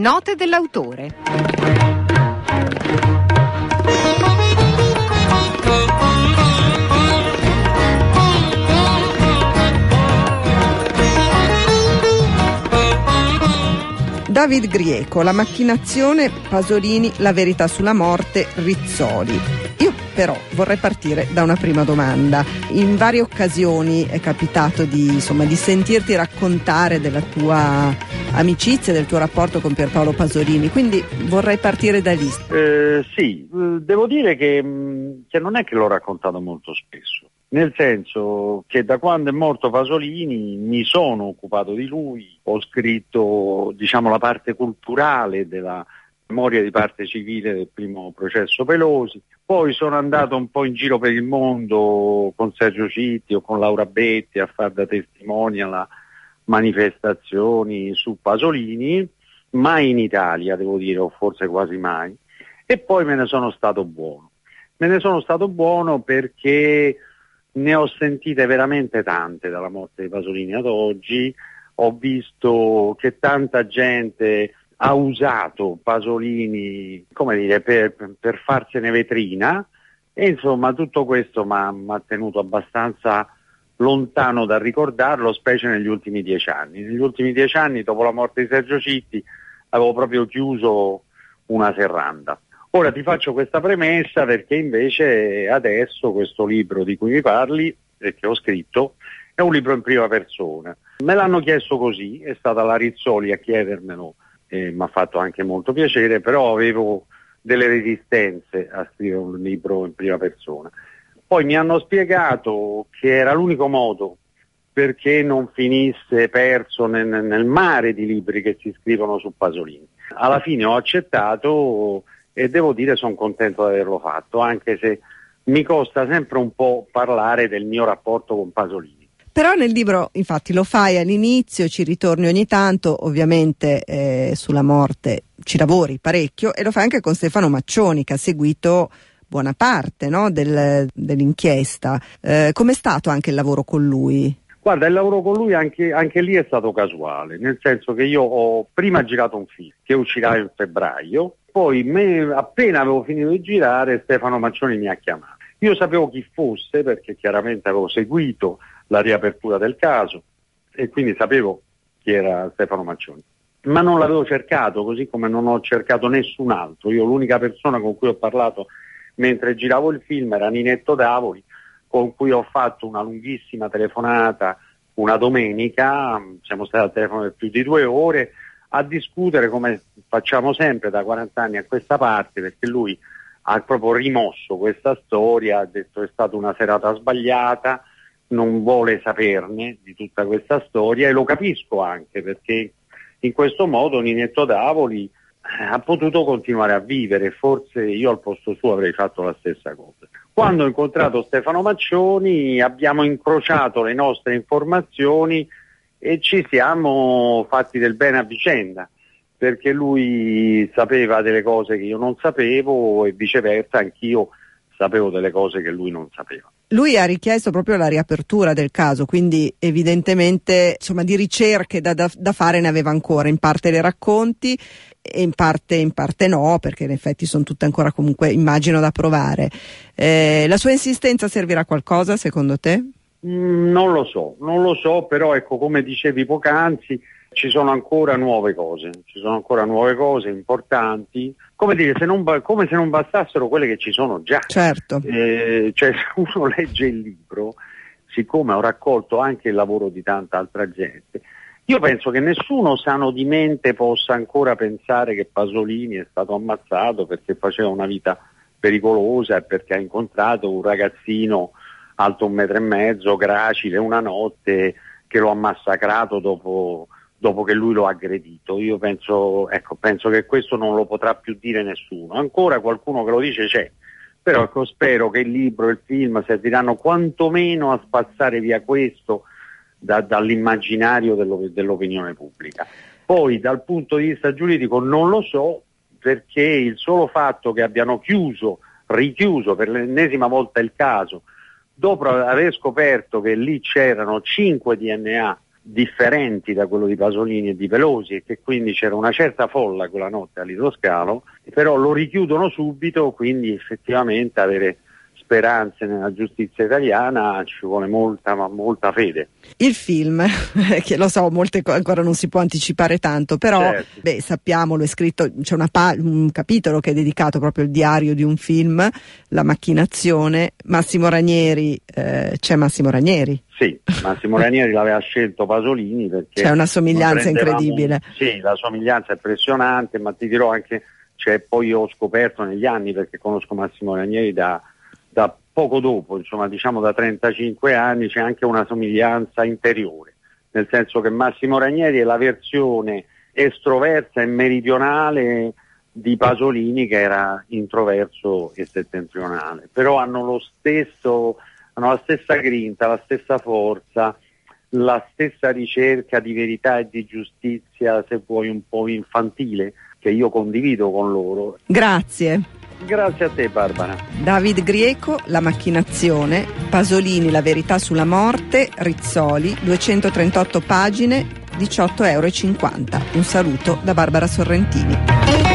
Note dell'autore. David Grieco, la macchinazione, Pasolini, la verità sulla morte, Rizzoli. Io però vorrei partire da una prima domanda. In varie occasioni è capitato di, insomma, di sentirti raccontare della tua amicizia, del tuo rapporto con Pierpaolo Pasolini, quindi vorrei partire da lì. Eh, sì, eh, devo dire che, mm, che non è che l'ho raccontato molto spesso nel senso che da quando è morto Pasolini mi sono occupato di lui, ho scritto diciamo, la parte culturale della memoria di parte civile del primo processo Pelosi, poi sono andato un po' in giro per il mondo con Sergio Citti o con Laura Betti a fare da testimonial manifestazioni su Pasolini, mai in Italia devo dire, o forse quasi mai, e poi me ne sono stato buono. Me ne sono stato buono perché ne ho sentite veramente tante dalla morte di Pasolini ad oggi, ho visto che tanta gente ha usato Pasolini come dire, per, per farsene vetrina. E insomma tutto questo mi ha tenuto abbastanza lontano da ricordarlo, specie negli ultimi dieci anni. Negli ultimi dieci anni, dopo la morte di Sergio Citti, avevo proprio chiuso una serranda. Ora ti faccio questa premessa perché invece adesso questo libro di cui mi parli e che ho scritto è un libro in prima persona. Me l'hanno chiesto così, è stata la Rizzoli a chiedermelo e mi ha fatto anche molto piacere, però avevo delle resistenze a scrivere un libro in prima persona. Poi mi hanno spiegato che era l'unico modo perché non finisse perso nel, nel mare di libri che si scrivono su Pasolini. Alla fine ho accettato e devo dire sono contento di averlo fatto, anche se mi costa sempre un po' parlare del mio rapporto con Pasolini. Però nel libro infatti lo fai all'inizio, ci ritorni ogni tanto, ovviamente eh, sulla morte ci lavori parecchio e lo fai anche con Stefano Maccioni che ha seguito buona parte no, del, dell'inchiesta. Eh, com'è stato anche il lavoro con lui? Guarda, il lavoro con lui anche, anche, lì è stato casuale, nel senso che io ho prima girato un film che uscirà in febbraio, poi me, appena avevo finito di girare Stefano Maccioni mi ha chiamato. Io sapevo chi fosse perché chiaramente avevo seguito la riapertura del caso e quindi sapevo chi era Stefano Maccioni. Ma non l'avevo cercato, così come non ho cercato nessun altro. Io l'unica persona con cui ho parlato mentre giravo il film era Ninetto Davoli, con cui ho fatto una lunghissima telefonata una domenica, siamo stati al telefono per più di due ore, a discutere come facciamo sempre da 40 anni a questa parte, perché lui ha proprio rimosso questa storia, ha detto è stata una serata sbagliata, non vuole saperne di tutta questa storia e lo capisco anche perché in questo modo Ninetto Davoli ha potuto continuare a vivere, forse io al posto suo avrei fatto la stessa cosa. Quando ho incontrato Stefano Maccioni abbiamo incrociato le nostre informazioni e ci siamo fatti del bene a vicenda perché lui sapeva delle cose che io non sapevo e viceversa anch'io sapevo delle cose che lui non sapeva. Lui ha richiesto proprio la riapertura del caso, quindi evidentemente insomma, di ricerche da, da, da fare ne aveva ancora, in parte le racconti e in parte, in parte no, perché in effetti sono tutte ancora comunque immagino da provare. Eh, la sua insistenza servirà a qualcosa secondo te? Mm, non lo so, non lo so, però ecco come dicevi poc'anzi ci sono ancora nuove cose, ci sono ancora nuove cose importanti, come dire, se non, come se non bastassero quelle che ci sono già. Certo. Eh, cioè se uno legge il libro, siccome ho raccolto anche il lavoro di tanta altra gente, io penso che nessuno sano di mente possa ancora pensare che Pasolini è stato ammazzato perché faceva una vita pericolosa e perché ha incontrato un ragazzino alto un metro e mezzo, gracile, una notte, che lo ha massacrato dopo dopo che lui lo ha aggredito. Io penso, ecco, penso che questo non lo potrà più dire nessuno. Ancora qualcuno che lo dice c'è, però ecco, spero che il libro e il film serviranno quantomeno a spazzare via questo da, dall'immaginario dello, dell'opinione pubblica. Poi dal punto di vista giuridico non lo so perché il solo fatto che abbiano chiuso, richiuso per l'ennesima volta il caso, dopo aver scoperto che lì c'erano 5 DNA differenti da quello di Pasolini e di Pelosi e che quindi c'era una certa folla quella notte all'idroscalo, però lo richiudono subito, quindi effettivamente avere speranze nella giustizia italiana ci vuole molta, ma molta fede. Il film, che lo so, molte co- ancora non si può anticipare tanto, però certo. beh, sappiamo, lo è scritto, c'è pa- un capitolo che è dedicato proprio al diario di un film, La macchinazione. Massimo Ranieri, eh, c'è Massimo Ranieri. Sì, Massimo Ranieri l'aveva scelto Pasolini perché... C'è una somiglianza incredibile. Sì, la somiglianza è impressionante, ma ti dirò anche, cioè, poi ho scoperto negli anni, perché conosco Massimo Ranieri da da poco dopo, insomma diciamo da 35 anni, c'è anche una somiglianza interiore, nel senso che Massimo Ranieri è la versione estroversa e meridionale di Pasolini che era introverso e settentrionale, però hanno lo stesso, hanno la stessa grinta, la stessa forza, la stessa ricerca di verità e di giustizia, se vuoi un po' infantile, che io condivido con loro. Grazie. Grazie a te Barbara. David Grieco, La macchinazione, Pasolini, La verità sulla morte, Rizzoli, 238 pagine, 18,50 euro. Un saluto da Barbara Sorrentini.